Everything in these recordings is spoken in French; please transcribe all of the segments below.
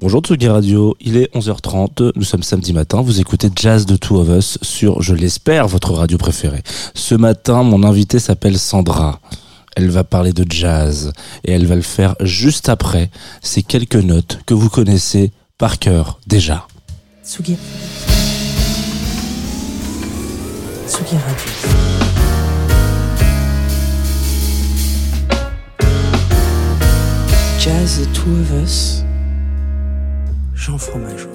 Bonjour Tsugi Radio, il est 11h30, nous sommes samedi matin, vous écoutez Jazz de Two of Us sur, je l'espère, votre radio préférée. Ce matin, mon invité s'appelle Sandra. Elle va parler de jazz et elle va le faire juste après ces quelques notes que vous connaissez par cœur déjà. Jazz Two of Us. Jean Fromageau.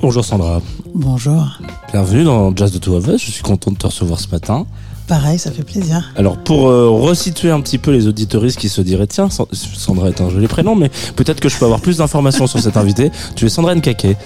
Bonjour Sandra. Bonjour. Bienvenue dans Jazz de Two of Us. Je suis content de te recevoir ce matin. Pareil, ça fait plaisir. Alors pour euh, resituer un petit peu les auditoristes qui se diraient tiens Sa- Sandra est un joli prénom mais peut-être que je peux avoir plus d'informations sur cet invité. Tu es Sandra Nkake.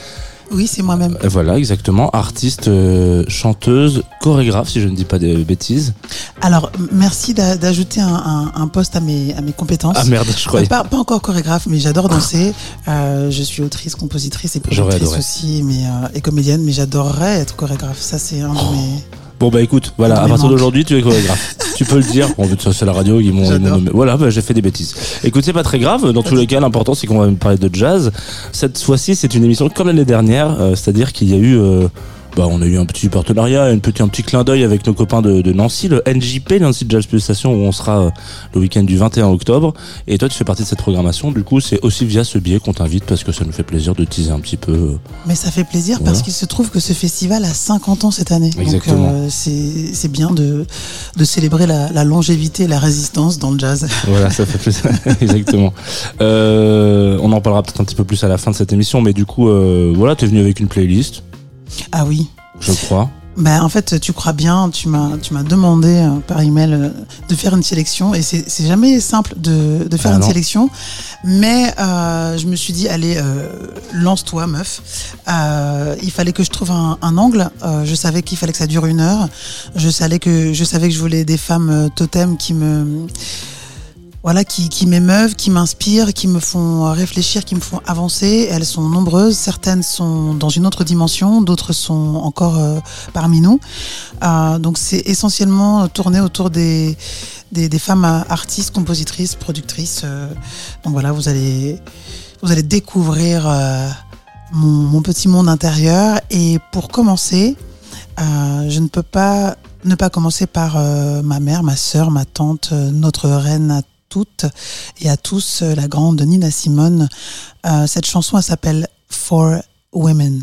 Oui, c'est moi-même. Euh, Voilà exactement artiste, euh, chanteuse, chorégraphe si je ne dis pas de bêtises. Alors, merci d'a- d'ajouter un, un- un poste à mes, à mes compétences. Ah merde je Euh, croyais. Pas, pas encore chorégraphe, mais j'adore danser. Euh, je suis autrice, compositrice et productrice aussi, mais, euh, et comédienne, mais j'adorerais être chorégraphe. Ça, c'est un de Oh. mes. Bon bah écoute voilà à partir d'aujourd'hui tu es chorégraphe. tu peux le dire. Bon ça c'est la radio ils m'ont nommé. Voilà bah, j'ai fait des bêtises. Écoute c'est pas très grave. Dans tous les cas l'important c'est qu'on va parler de jazz. Cette fois-ci c'est une émission comme l'année dernière euh, c'est-à-dire qu'il y a eu euh, bah, on a eu un petit partenariat, un petit, un petit clin d'œil avec nos copains de, de Nancy, le NJP, Nancy Jazz Pulsation, où on sera euh, le week-end du 21 octobre. Et toi, tu fais partie de cette programmation. Du coup, c'est aussi via ce biais qu'on t'invite parce que ça nous fait plaisir de teaser un petit peu. euh, Mais ça fait plaisir Voilà. parce qu'il se trouve que ce festival a 50 ans cette année. Exactement. Donc, euh, c'est bien de, de célébrer la, la longévité et la résistance dans le jazz. Voilà, ça fait plaisir. Exactement. Euh, on en parlera peut-être un petit peu plus à la fin de cette émission, mais du coup, euh, voilà, t'es venu avec une playlist, Ah oui. je crois. Ben, en fait, tu crois bien, tu m'as, tu m'as demandé euh, par email euh, de faire une sélection et c'est, c'est jamais simple de, de faire Ah une non. sélection. Mais euh, je me suis dit, allez, euh, lance-toi, meuf. Euh, il fallait que je trouve un, un angle. Euh, je savais qu'il fallait que ça dure une heure. Je savais que je savais que je voulais des femmes totems qui me voilà, qui, qui m'émeuvent, qui m'inspirent, qui me font réfléchir, qui me font avancer. Elles sont nombreuses. Certaines sont dans une autre dimension, d'autres sont encore euh, parmi nous. Euh, donc c'est essentiellement tourné autour des, des, femmes euh, artistes, compositrices, productrices. euh. donc voilà, vous allez, vous allez découvrir euh, mon, mon petit monde intérieur. Et pour commencer, euh, je ne peux pas ne pas commencer par euh, ma mère, ma sœur, ma tante, euh, notre reine toutes et à tous, euh, la grande Nina Simone. Euh, cette chanson, elle s'appelle For Women.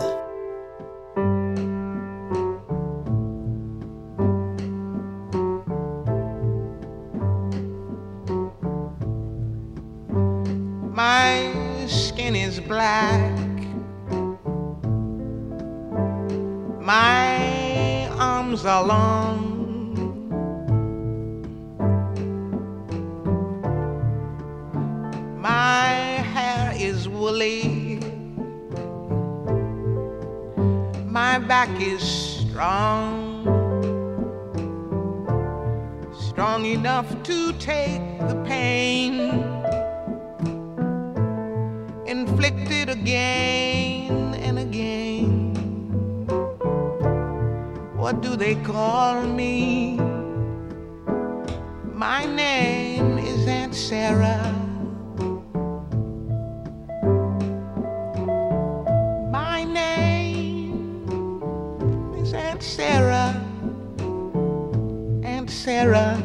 My skin is black. My arms are long. My hair is woolly. My back is strong. Strong enough to take the pain inflicted again and again. What do they call me? My name is Aunt Sarah. Sarah.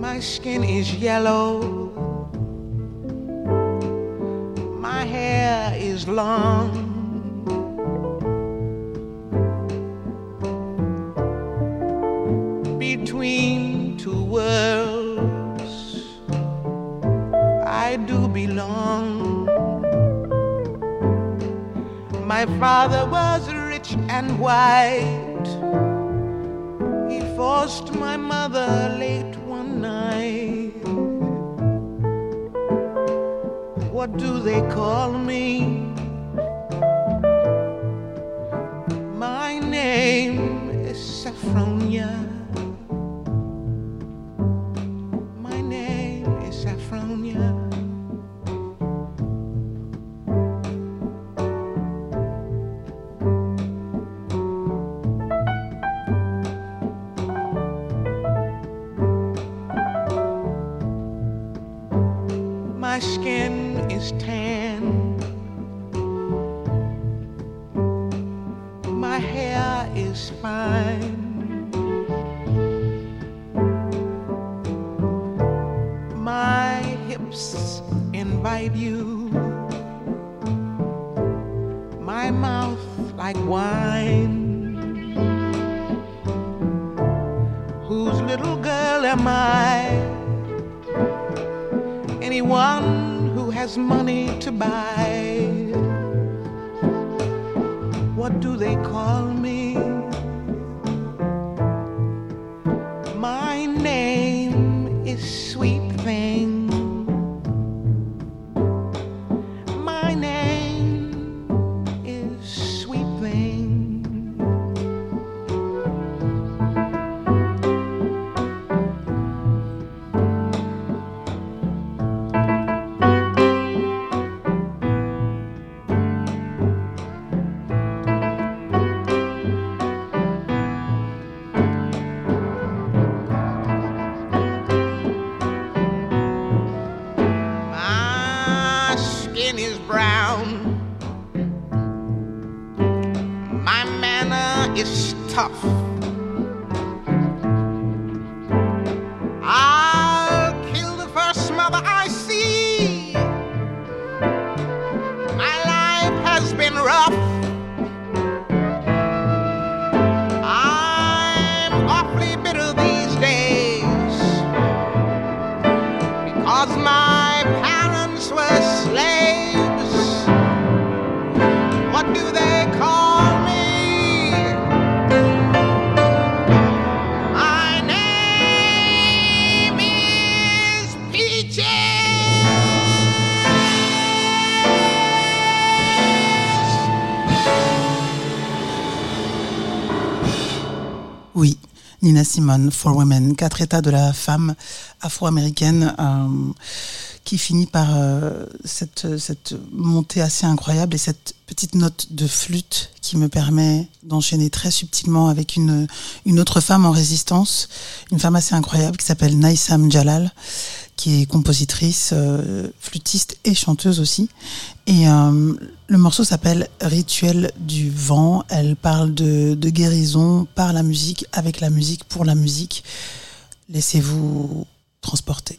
My skin is yellow. My hair is long. Invite you, my mouth like wine. Whose little girl am I? Anyone who has money to buy. What do they call me? Nina Simone, For Women, quatre états de la femme afro-américaine euh, qui finit par euh, cette, montée assez incroyable et cette petite note de flûte qui me permet d'enchaîner très subtilement avec une, une autre femme en résistance, une femme assez incroyable qui s'appelle Naïsam Jalal, qui est compositrice, euh, flûtiste et chanteuse aussi. Et euh, le morceau s'appelle Rituel du vent. Elle parle de, de guérison par la musique, avec la musique, pour la musique. Laissez-vous transporter.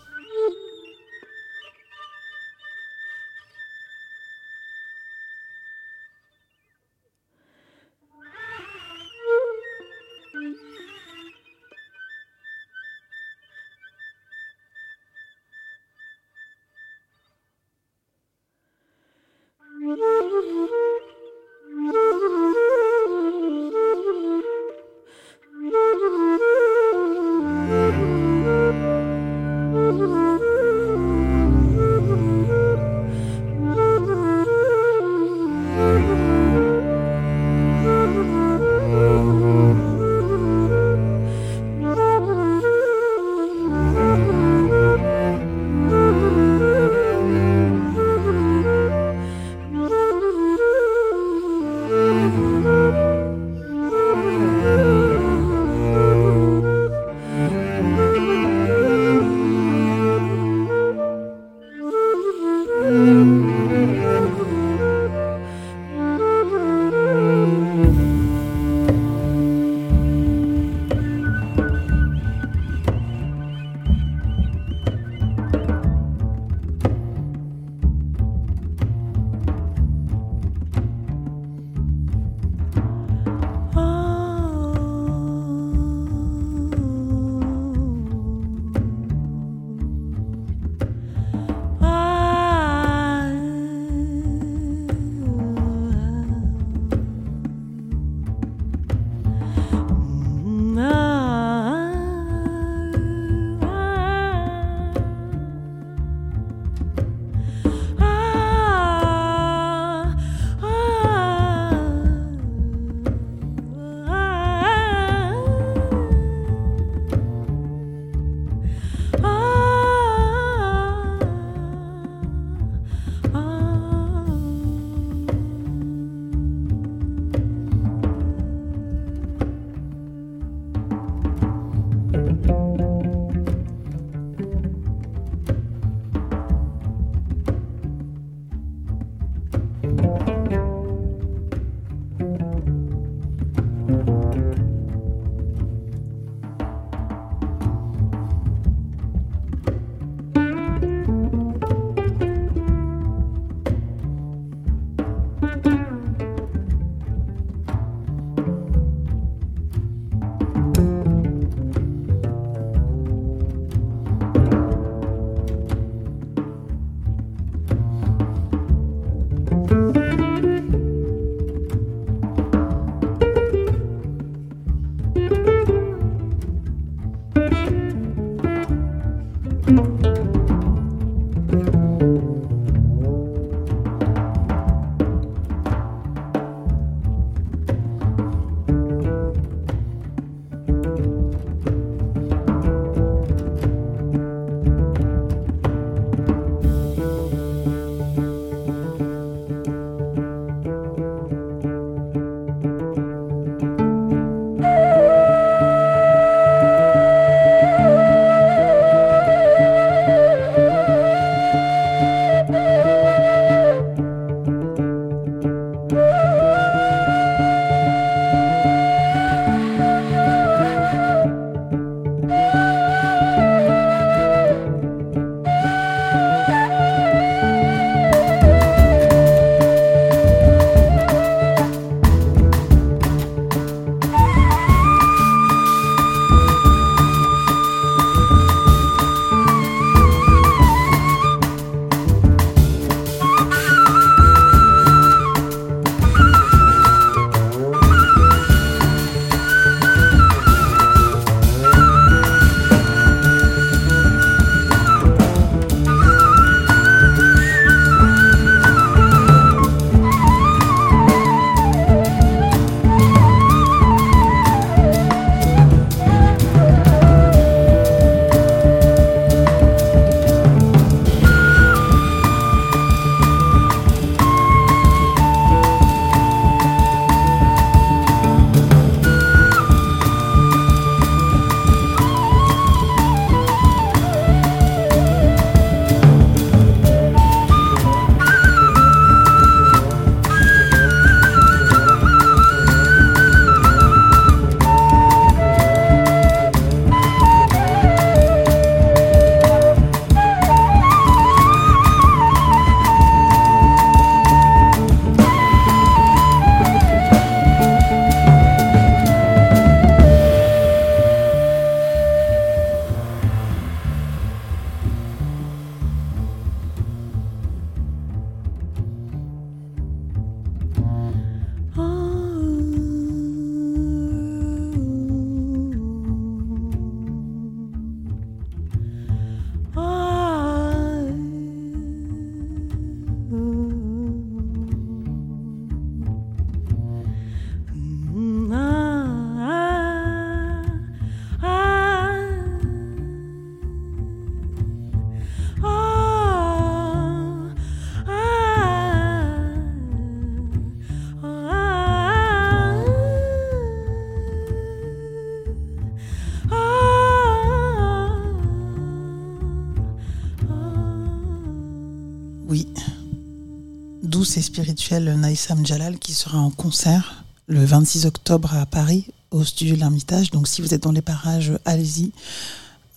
Spirituel Naïsam Jalal qui sera en concert le 26 octobre à Paris au studio de l'Ermitage. Donc si vous êtes dans les parages, allez-y.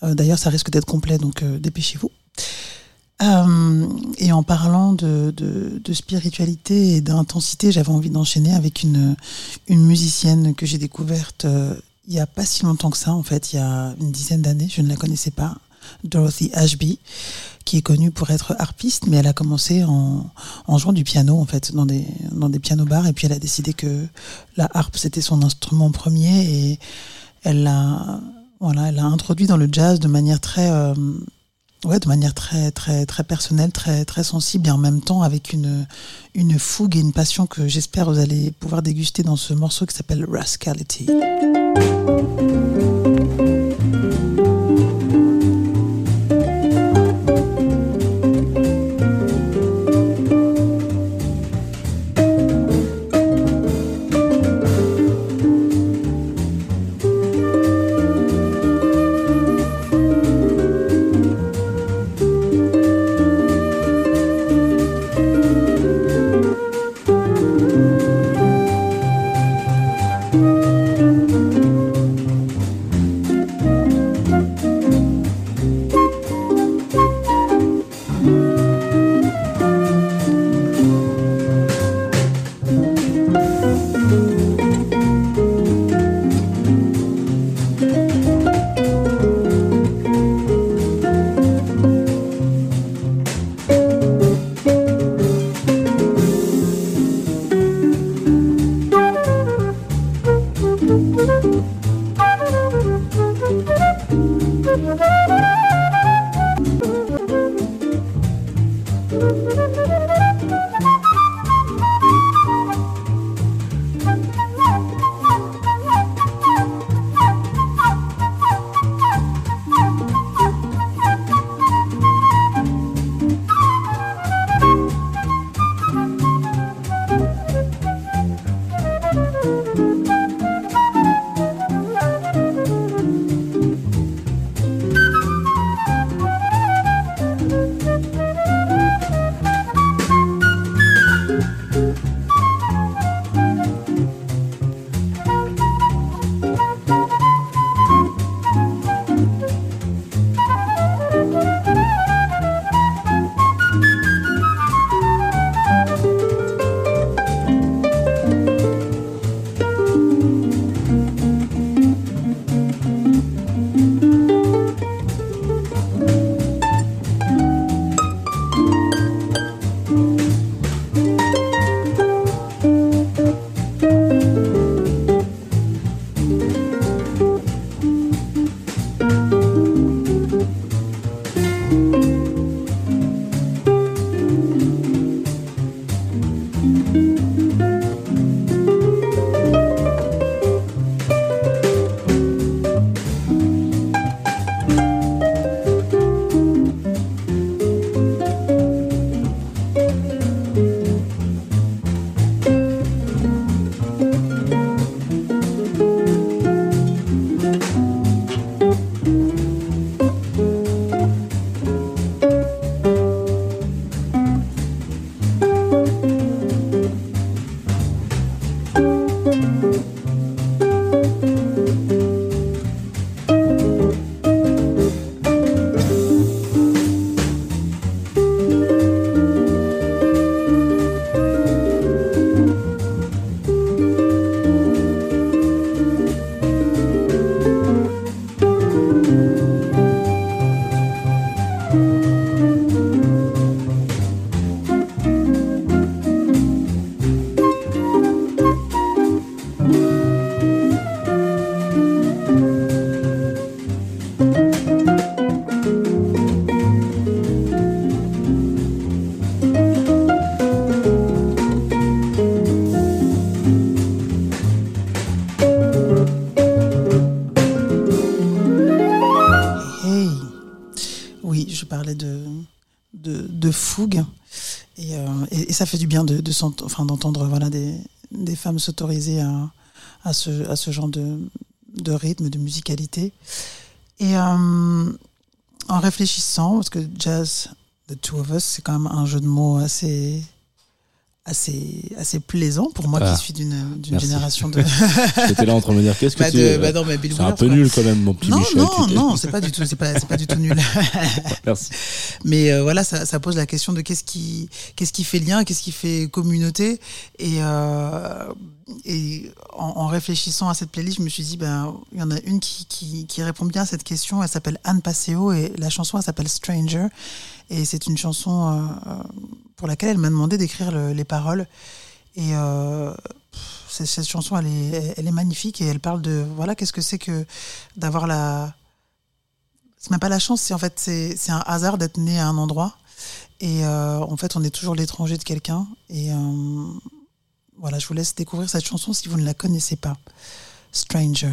Euh, d'ailleurs, ça risque d'être complet, donc euh, dépêchez-vous. Euh, et en parlant de, de spiritualité et d'intensité, j'avais envie d'enchaîner avec une, une musicienne que j'ai découverte il n'y a pas si longtemps que ça, en fait, il y a une dizaine d'années, je ne la connaissais pas, Dorothy Ashby qui est connue pour être harpiste, mais elle a commencé en, jouant du piano, en fait, dans des, dans des pianos-bars, et puis elle a décidé que la harpe, c'était son instrument premier, et elle l'a, voilà, elle l'a introduit dans le jazz de manière très, euh, de manière très, très, très personnelle, très, très sensible, et en même temps avec une, une fougue et une passion que j'espère vous allez pouvoir déguster dans ce morceau qui s'appelle Rascality. Euh, et, ça fait du bien de, d'entendre voilà, des, des femmes s'autoriser à, à, ce, à ce genre de, de rythme, de musicalité. Et euh, en réfléchissant, parce que jazz, The Two of Us, c'est quand même un jeu de mots assez assez assez plaisant pour moi Ah, qui suis d'une génération de J'étais là en train de me dire qu'est-ce que bah tu de bah non mais Bill C'est un peu nul quand même, mon petit non Michel. non non c'est pas du tout c'est pas pas du tout nul Merci. mais euh, voilà ça, ça pose la question de qu'est-ce qui qu'est-ce qui fait lien qu'est-ce qui fait communauté et euh, et en, réfléchissant à cette playlist je me suis dit ben il y en a une qui, qui, répond bien à cette question. Elle s'appelle Anne Passeo et la chanson elle s'appelle Stranger. Et c'est une chanson euh, pour laquelle elle m'a demandé d'écrire le- les paroles. Et euh, cette, chanson elle est elle est magnifique et elle parle de voilà qu'est-ce que c'est que d'avoir la c'est même pas la chance, c'est en fait c'est un hasard d'être né à un endroit. Et euh, en fait on est toujours l'étranger de quelqu'un. Et euh, voilà je vous laisse découvrir cette chanson si vous ne la connaissez pas. Stranger.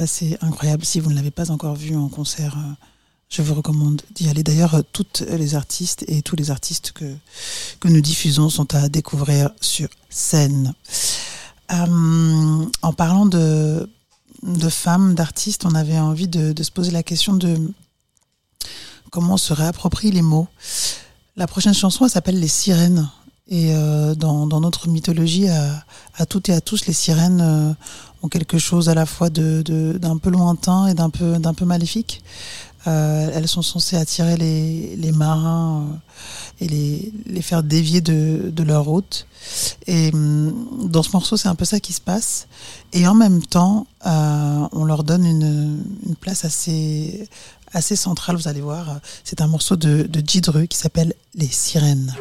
Assez incroyable. Si vous ne l'avez pas encore vue en concert, euh, je vous recommande d'y aller. D'ailleurs, euh, toutes les artistes et tous les artistes que, que nous diffusons sont à découvrir sur scène. Euh, en parlant de, de femmes, d'artistes, on avait envie de, de se poser la question de comment on se réapproprie les mots. La prochaine chanson, elle s'appelle Les Sirènes. Et dans, dans notre mythologie, à, à toutes et à tous, les sirènes ont quelque chose à la fois de de- d'un peu lointain et d'un peu d'un peu maléfique. Euh, elles sont censées attirer les, les marins euh, et les, les faire dévier de, de leur route. Et hum, dans ce morceau, c'est un peu ça qui se passe. Et en même temps, euh, on leur donne une, une place assez, assez centrale, vous allez voir. C'est un morceau de, de qui s'appelle Les Sirènes.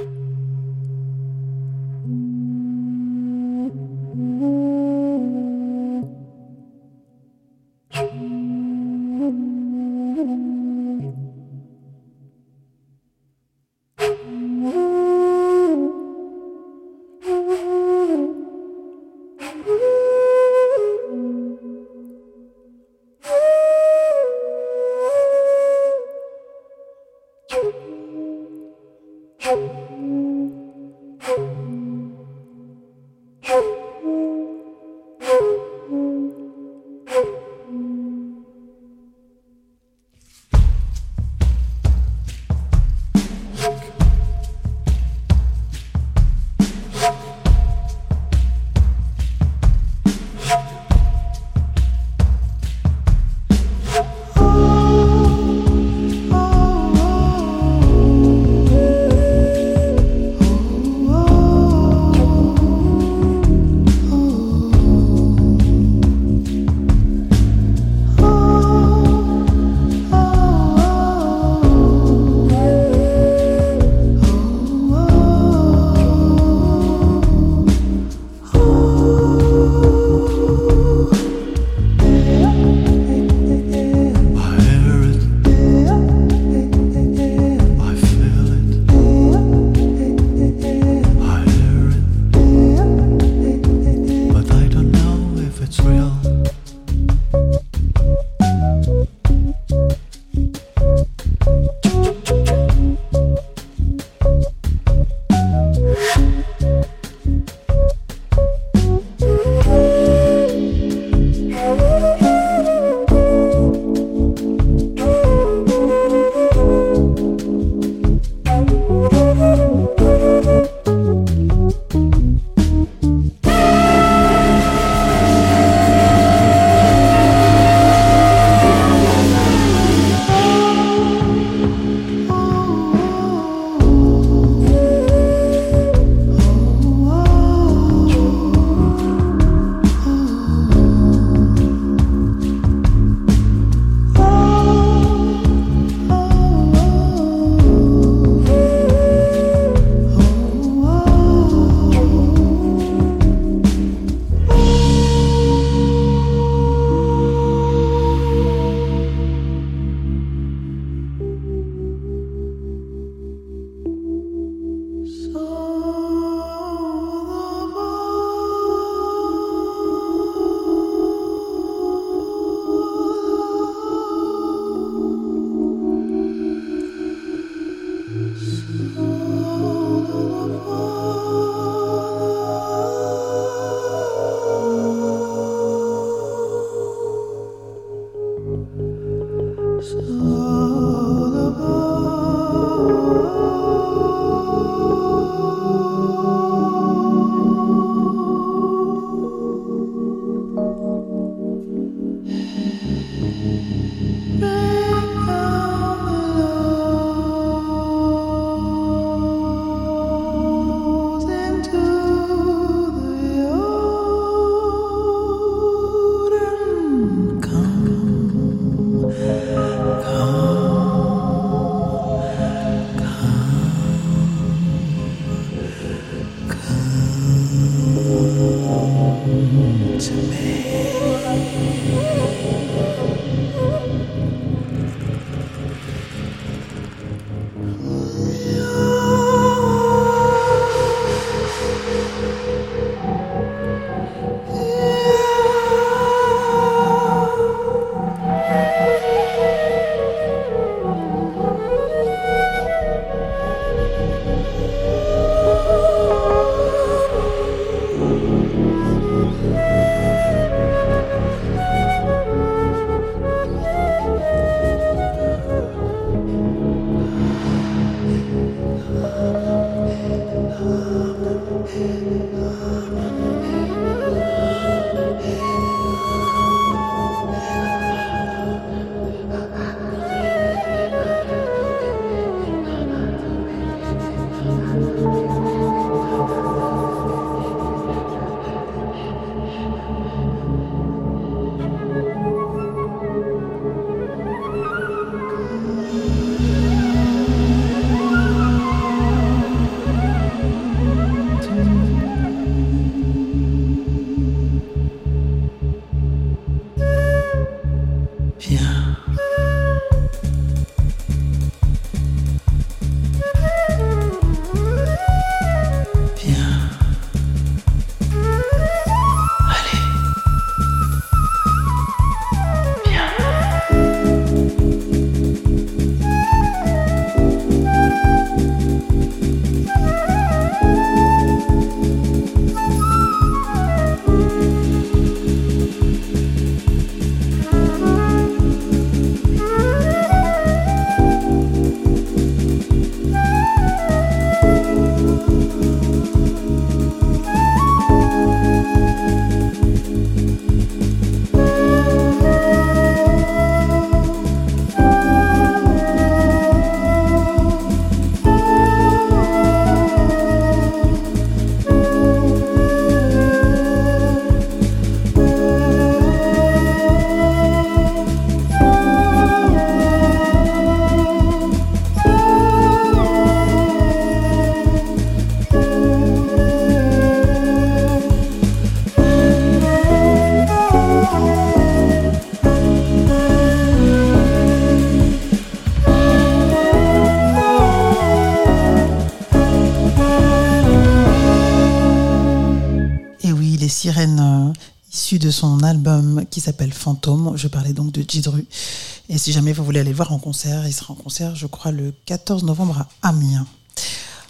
Viens. Sirènes euh, issues de son album qui s'appelle Fantôme. Je parlais donc de Jidru. Et si jamais vous voulez aller le voir en concert, il sera en concert, je crois, le 14 novembre à Amiens.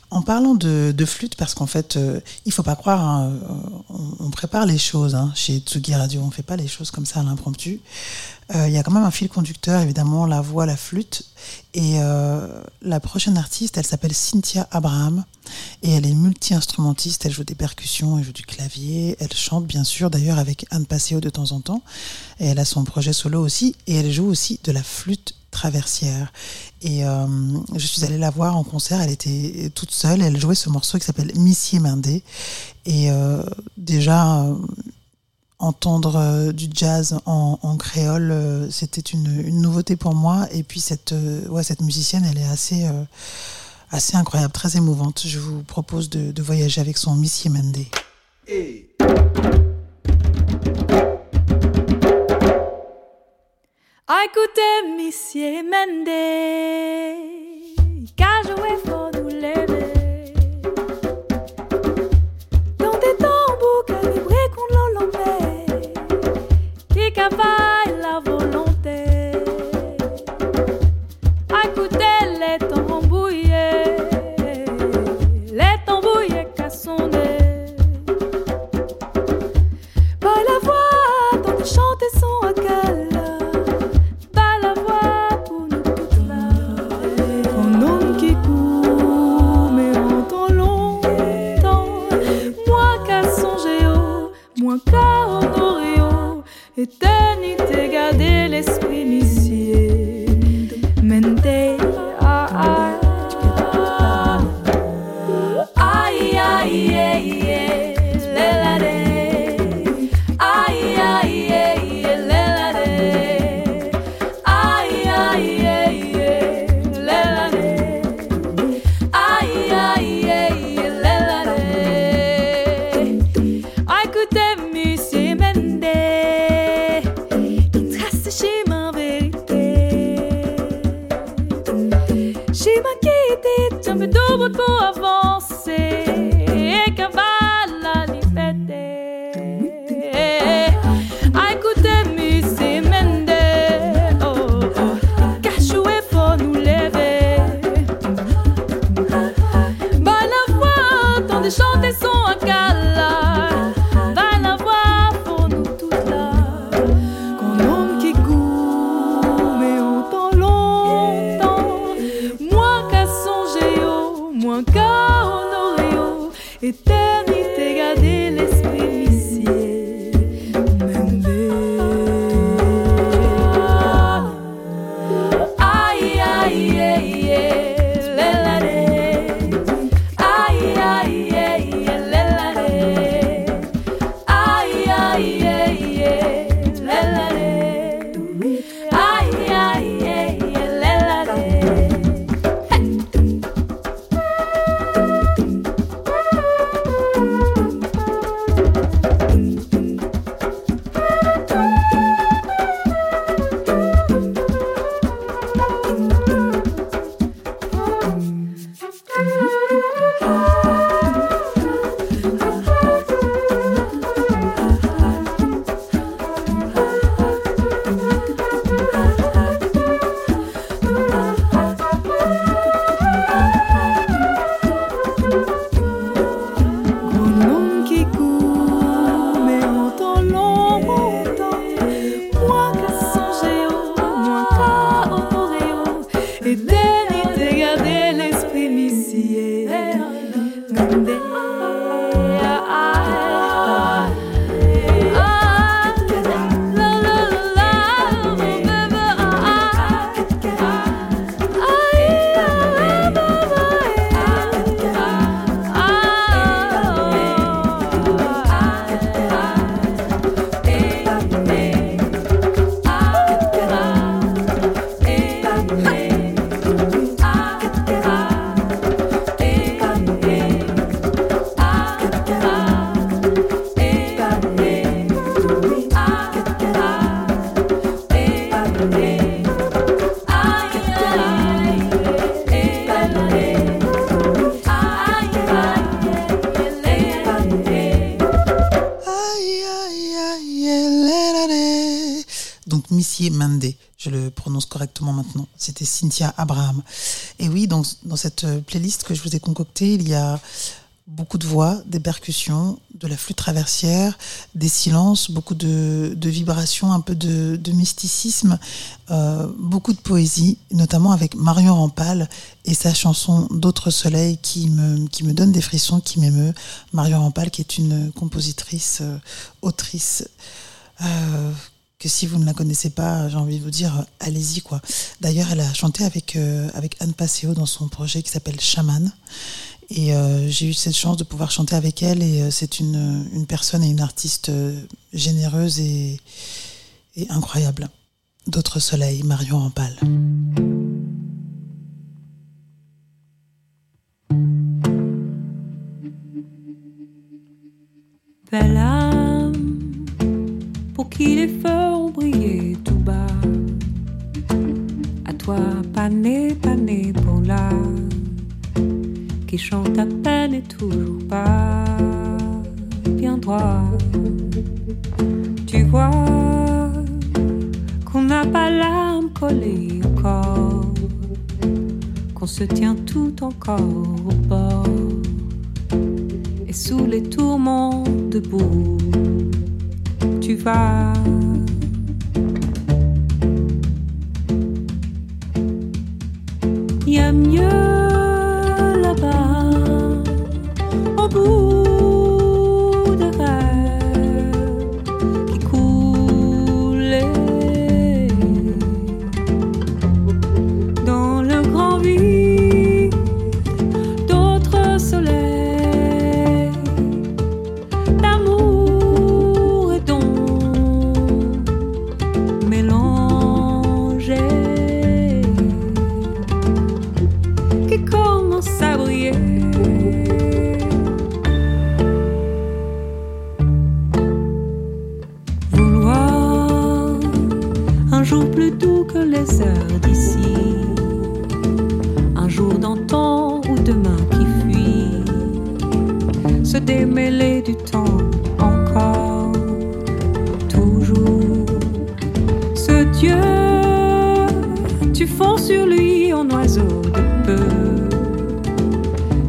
En parlant de, flûte, parce qu'en fait, euh, il faut pas croire, hein, euh, on, prépare les choses hein, chez Tsugi Radio, on fait pas les choses comme ça à l'impromptu. Euh, Il y a quand même un fil conducteur, évidemment, la voix, la flûte. Et la prochaine artiste, elle s'appelle Cynthia Abraham. Et elle est multi-instrumentiste, elle joue des percussions, elle joue du clavier, elle chante bien sûr, d'ailleurs avec Anne Passeo de temps en temps. Et elle a son projet solo aussi, et elle joue aussi de la flûte traversière. Et euh, je suis allée la voir en concert, elle était toute seule, elle jouait ce morceau qui s'appelle Missy Mendé. Et euh, déjà, euh, entendre du jazz en, créole, c'était une, une nouveauté pour moi. Et puis cette, ouais, cette musicienne, elle est assez, assez incroyable, très émouvante. Je vous propose de, voyager avec son Missy Mendé. Écoutez, Cynthia Abraham. Et oui, dans, cette euh, playlist que je vous ai concoctée, il y a beaucoup de voix, des percussions, de la flûte traversière, des silences, beaucoup de, vibrations, un peu de, mysticisme, euh, beaucoup de poésie, notamment avec Marion Rampal et sa chanson D'autres soleils qui me, qui donne des frissons, qui m'émeut. Marion Rampal qui est une compositrice, euh, autrice. Que si vous ne la connaissez pas, j'ai envie de vous dire, euh, allez-y quoi. D'ailleurs, elle a chanté avec euh, avec Anne Passeo dans son projet qui s'appelle Chaman. Et euh, j'ai eu cette chance de pouvoir chanter avec elle et c'est une, une personne et une artiste généreuse et, et incroyable. D'autres soleils, Marion Rampal.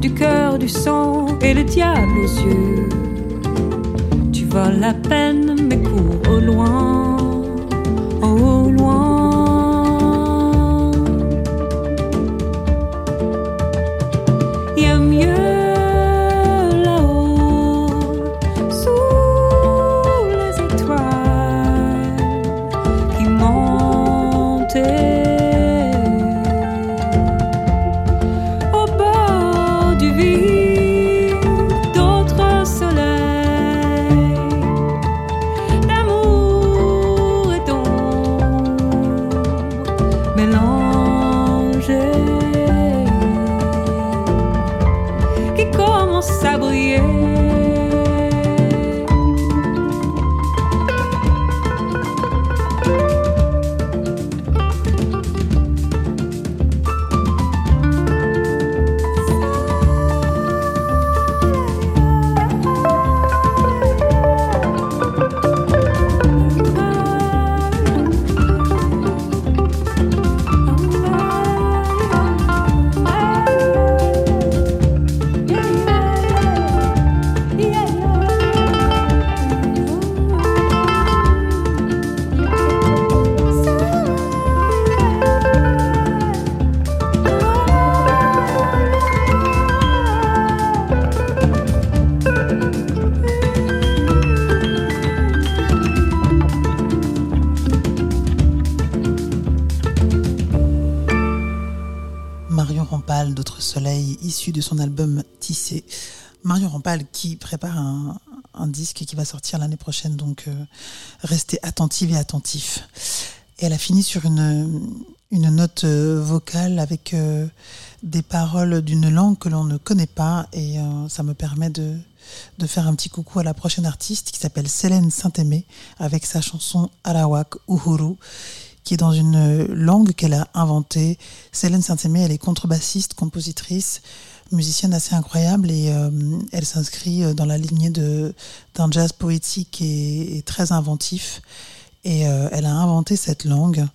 Du cœur, du sang et le diable aux yeux. Tu voles la peine, Tissé. Marion Rampal qui prépare un, disque qui va sortir l'année prochaine, donc euh, restez attentive et attentif. Et elle a fini sur une, note euh, vocale avec euh, des paroles d'une langue que l'on ne connaît pas et ça me permet de, de faire un petit coucou à la prochaine artiste qui s'appelle Célène Saint-Aimé avec sa chanson Arawak Uhuru qui est dans une langue qu'elle a inventée. Célène Saint-Aimé, elle est contrebassiste, compositrice, musicienne assez incroyable et euh, elle s'inscrit dans la lignée d'un jazz poétique et, très inventif. Et euh, elle a inventé cette langue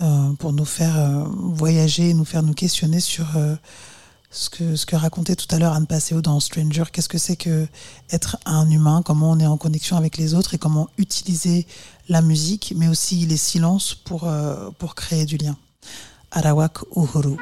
euh, pour nous faire euh, voyager, nous faire nous questionner sur euh, ce que, ce que racontait tout à l'heure Anne Passeo dans Stranger. Qu'est-ce que c'est que être un humain? Comment on est en connexion avec les autres et comment utiliser la musique, mais aussi les silences pour, euh, pour créer du lien. Arawak Uhuru.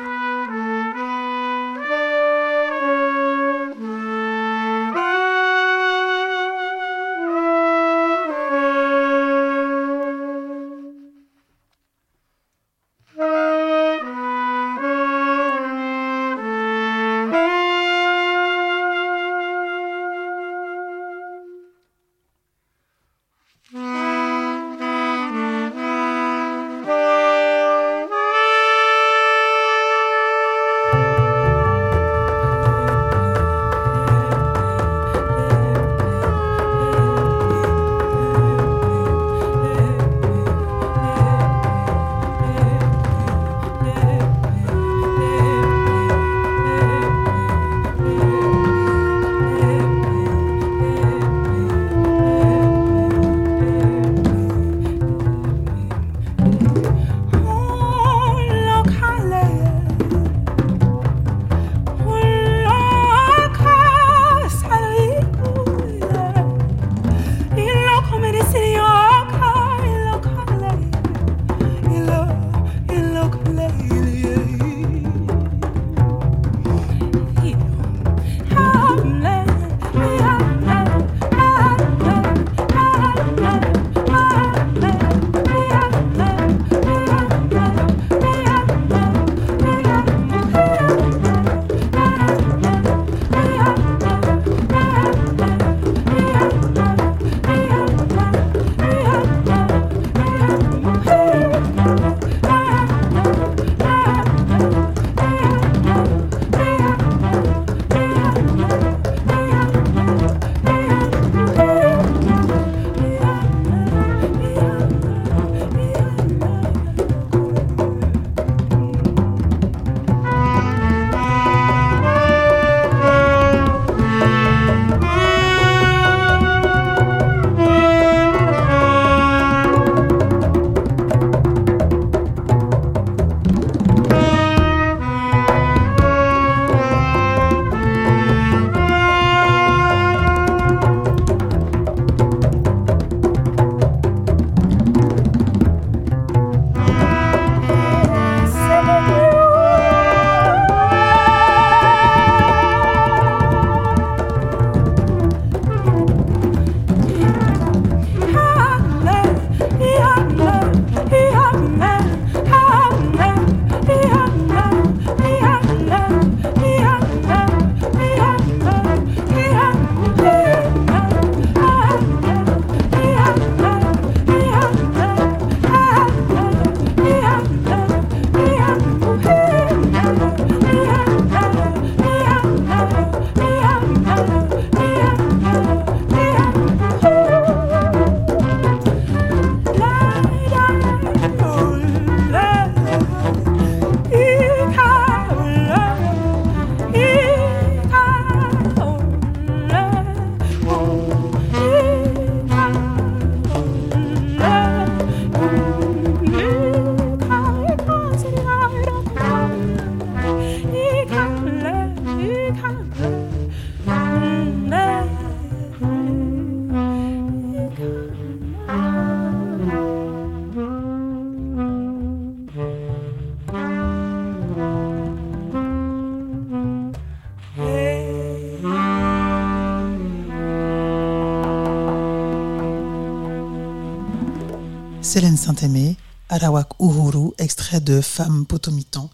Saint-Aimé, Arawak Uhuru, extrait de Femme Potomitan,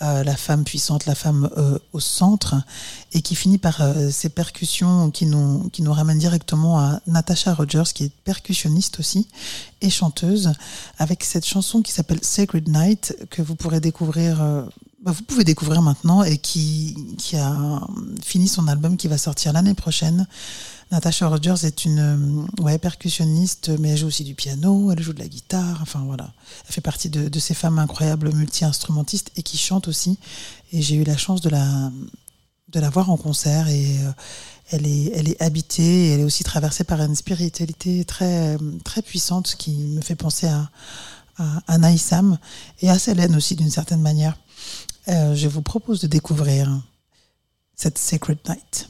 euh, la femme puissante, la femme euh, au centre, et qui finit par euh, ces percussions qui nous, qui ramènent directement à Natasha Rogers, qui est percussionniste aussi et chanteuse, avec cette chanson qui s'appelle Sacred Night, que vous pourrez découvrir. euh, bah, vous pouvez découvrir maintenant et qui a fini son album qui va sortir l'année prochaine. Natasha Rogers est une euh, percussionniste, mais elle joue aussi du piano, elle joue de la guitare, enfin voilà. Elle fait partie de, ces femmes incroyables multi-instrumentistes et qui chante aussi. Et j'ai eu la chance de la, voir en concert et euh, elle est, habitée et elle est aussi traversée par une spiritualité très, puissante qui me fait penser à, à, à Naïsam et à Célène aussi d'une certaine manière. Euh, je vous propose de découvrir cette Sacred Night.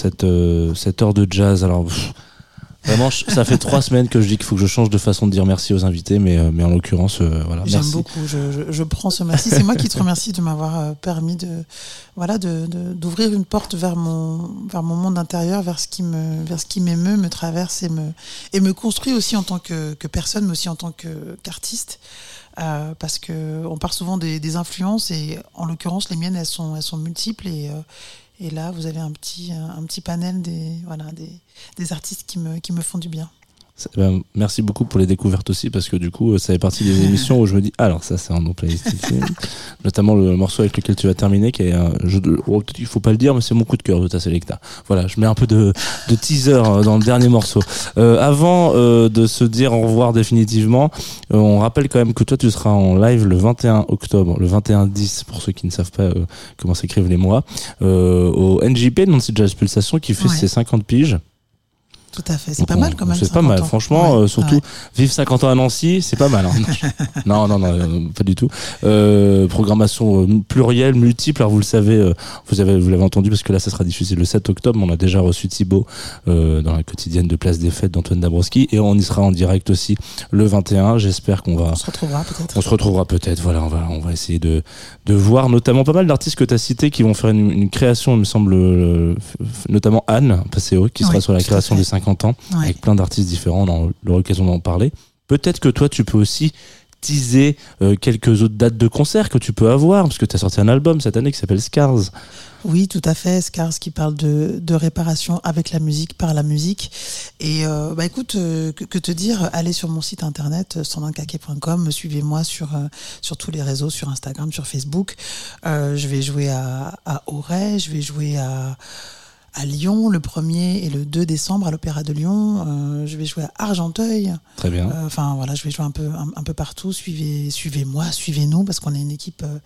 Cette, euh, cette heure de jazz. Alors pff, vraiment, je- ça fait trois semaines que je dis qu'il faut que je change de façon de dire merci aux invités, mais, euh, mais en l'occurrence, euh, voilà. J'aime beaucoup. Je, je- je prends ce merci. C'est moi qui te remercie de m'avoir permis de, voilà, de, de- d'ouvrir une porte vers mon, vers mon monde intérieur, vers ce qui me, vers ce qui m'émeut, me traverse et me, et me construit aussi en tant que, que personne, mais aussi en tant que, qu'artiste. Euh, parce que on part souvent des, des influences et en l'occurrence les miennes elles sont, elles sont multiples et, euh, et là vous avez un petit, petit panel des, des artistes qui me, qui me font du bien. Ben, merci beaucoup pour les découvertes aussi, parce que du coup, euh, ça fait partie des émissions où je me dis, ah, alors ça, c'est un nom playlist. Notamment le morceau avec lequel tu vas terminer, qui est un jeu de, oh, qu'il faut pas le dire, mais c'est mon coup de cœur de ta Selecta. Voilà, je mets un peu de, de teaser euh, dans le dernier morceau. Euh, avant euh, de se dire au revoir définitivement, euh, on rappelle quand même que toi, tu seras en live le 21 octobre, le 21-10, pour ceux qui ne savent pas comment s'écrivent les mois, au NJP, Nancy Jazz Pulsation, qui fait Ouais. ses 50 piges. Tout à fait. C'est pas on- mal quand même. C'est pas 50 mal, ans. franchement, Ouais, euh, surtout ouais. vivre 50 ans à Nancy, c'est pas mal. hein. non, non, non, euh, pas du tout. Euh, programmation euh, plurielle, multiple. Alors vous le savez, euh, vous avez, vous l'avez entendu parce que là, ça sera diffusé le 7 octobre. On a déjà reçu Thibaut euh, dans la quotidienne de Place des Fêtes d'Antoine Dabrowski et on y sera en direct aussi le 21. J'espère qu'on va On se retrouvera peut-être. on se retrouvera peut-être, voilà, on va, on va essayer de, de voir notamment pas mal d'artistes que tu as cités qui vont faire une, une création, il me semble, euh, notamment Anne Passeo, qui sera Oui, sur la création des 50 ans, Ouais. avec plein d'artistes différents, on aura l'occasion d'en parler. Peut-être que toi, tu peux aussi teaser euh, quelques autres dates de concert que tu peux avoir Parce que tu as sorti un album cette année qui s'appelle Scars. Oui, tout à fait. Scars qui parle de, de réparation avec la musique, par la musique. Et euh, bah écoute, euh, que, que te dire? Allez sur mon site internet sandankake.com, suivez-moi sur sur tous les réseaux, sur Instagram, sur Facebook. Je vais jouer à à Auray, je vais jouer à à Lyon le 1er et le 2 décembre à l'Opéra de Lyon. Euh, je vais jouer à Argenteuil. Très bien. Euh, Enfin voilà, je vais jouer un peu un, un peu partout. Suivez suivez-moi, suivez-nous parce qu'on est une équipe euh,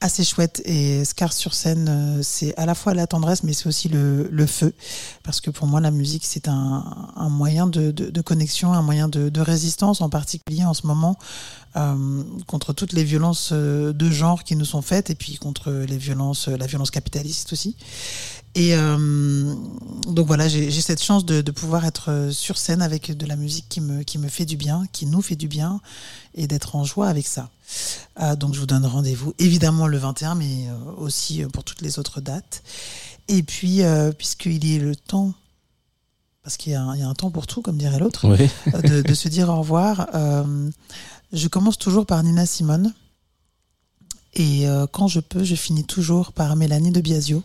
assez chouette et Scar sur scène, euh, c'est à la fois la tendresse mais c'est aussi le, le feu parce que pour moi la musique c'est un, un moyen de, de, de connexion, un moyen de, de résistance en particulier en ce moment euh, contre toutes les violences de genre qui nous sont faites et puis contre les violences, la violence capitaliste aussi. Et euh, donc voilà, j'ai cette chance de, de pouvoir être euh, sur scène avec de la musique qui me, qui me fait du bien, qui nous fait du bien, et d'être en joie avec ça. Euh, donc je vous donne rendez-vous évidemment le 21, mais aussi pour toutes les autres dates. Et puis, euh, puisqu'il y est le temps, parce qu'il y, a un- il y a un temps pour tout, comme dirait l'autre, Oui. de, de se dire au revoir. Euh, je commence toujours par Nina Simone. Et euh, quand je peux, je finis toujours par Mélanie de Biasio.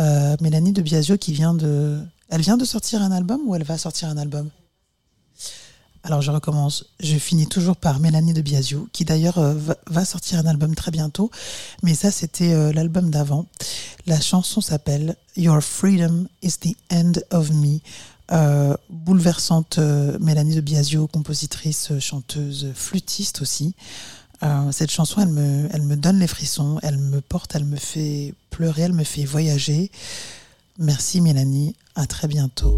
Euh, Mélanie de Biasio qui vient de... Elle vient de sortir un album ou elle va sortir un album? Alors je recommence. Je finis toujours par Mélanie de Biasio qui d'ailleurs euh, va, sortir un album très bientôt. Mais ça c'était euh, l'album d'avant. La chanson s'appelle Your Freedom is the End of Me. Bouleversante Mélanie de Biasio, compositrice, chanteuse, flûtiste aussi. Euh, cette chanson, elle me, donne les frissons, elle me porte, elle me fait pleurer, elle me fait voyager. Merci Mélanie, à très bientôt.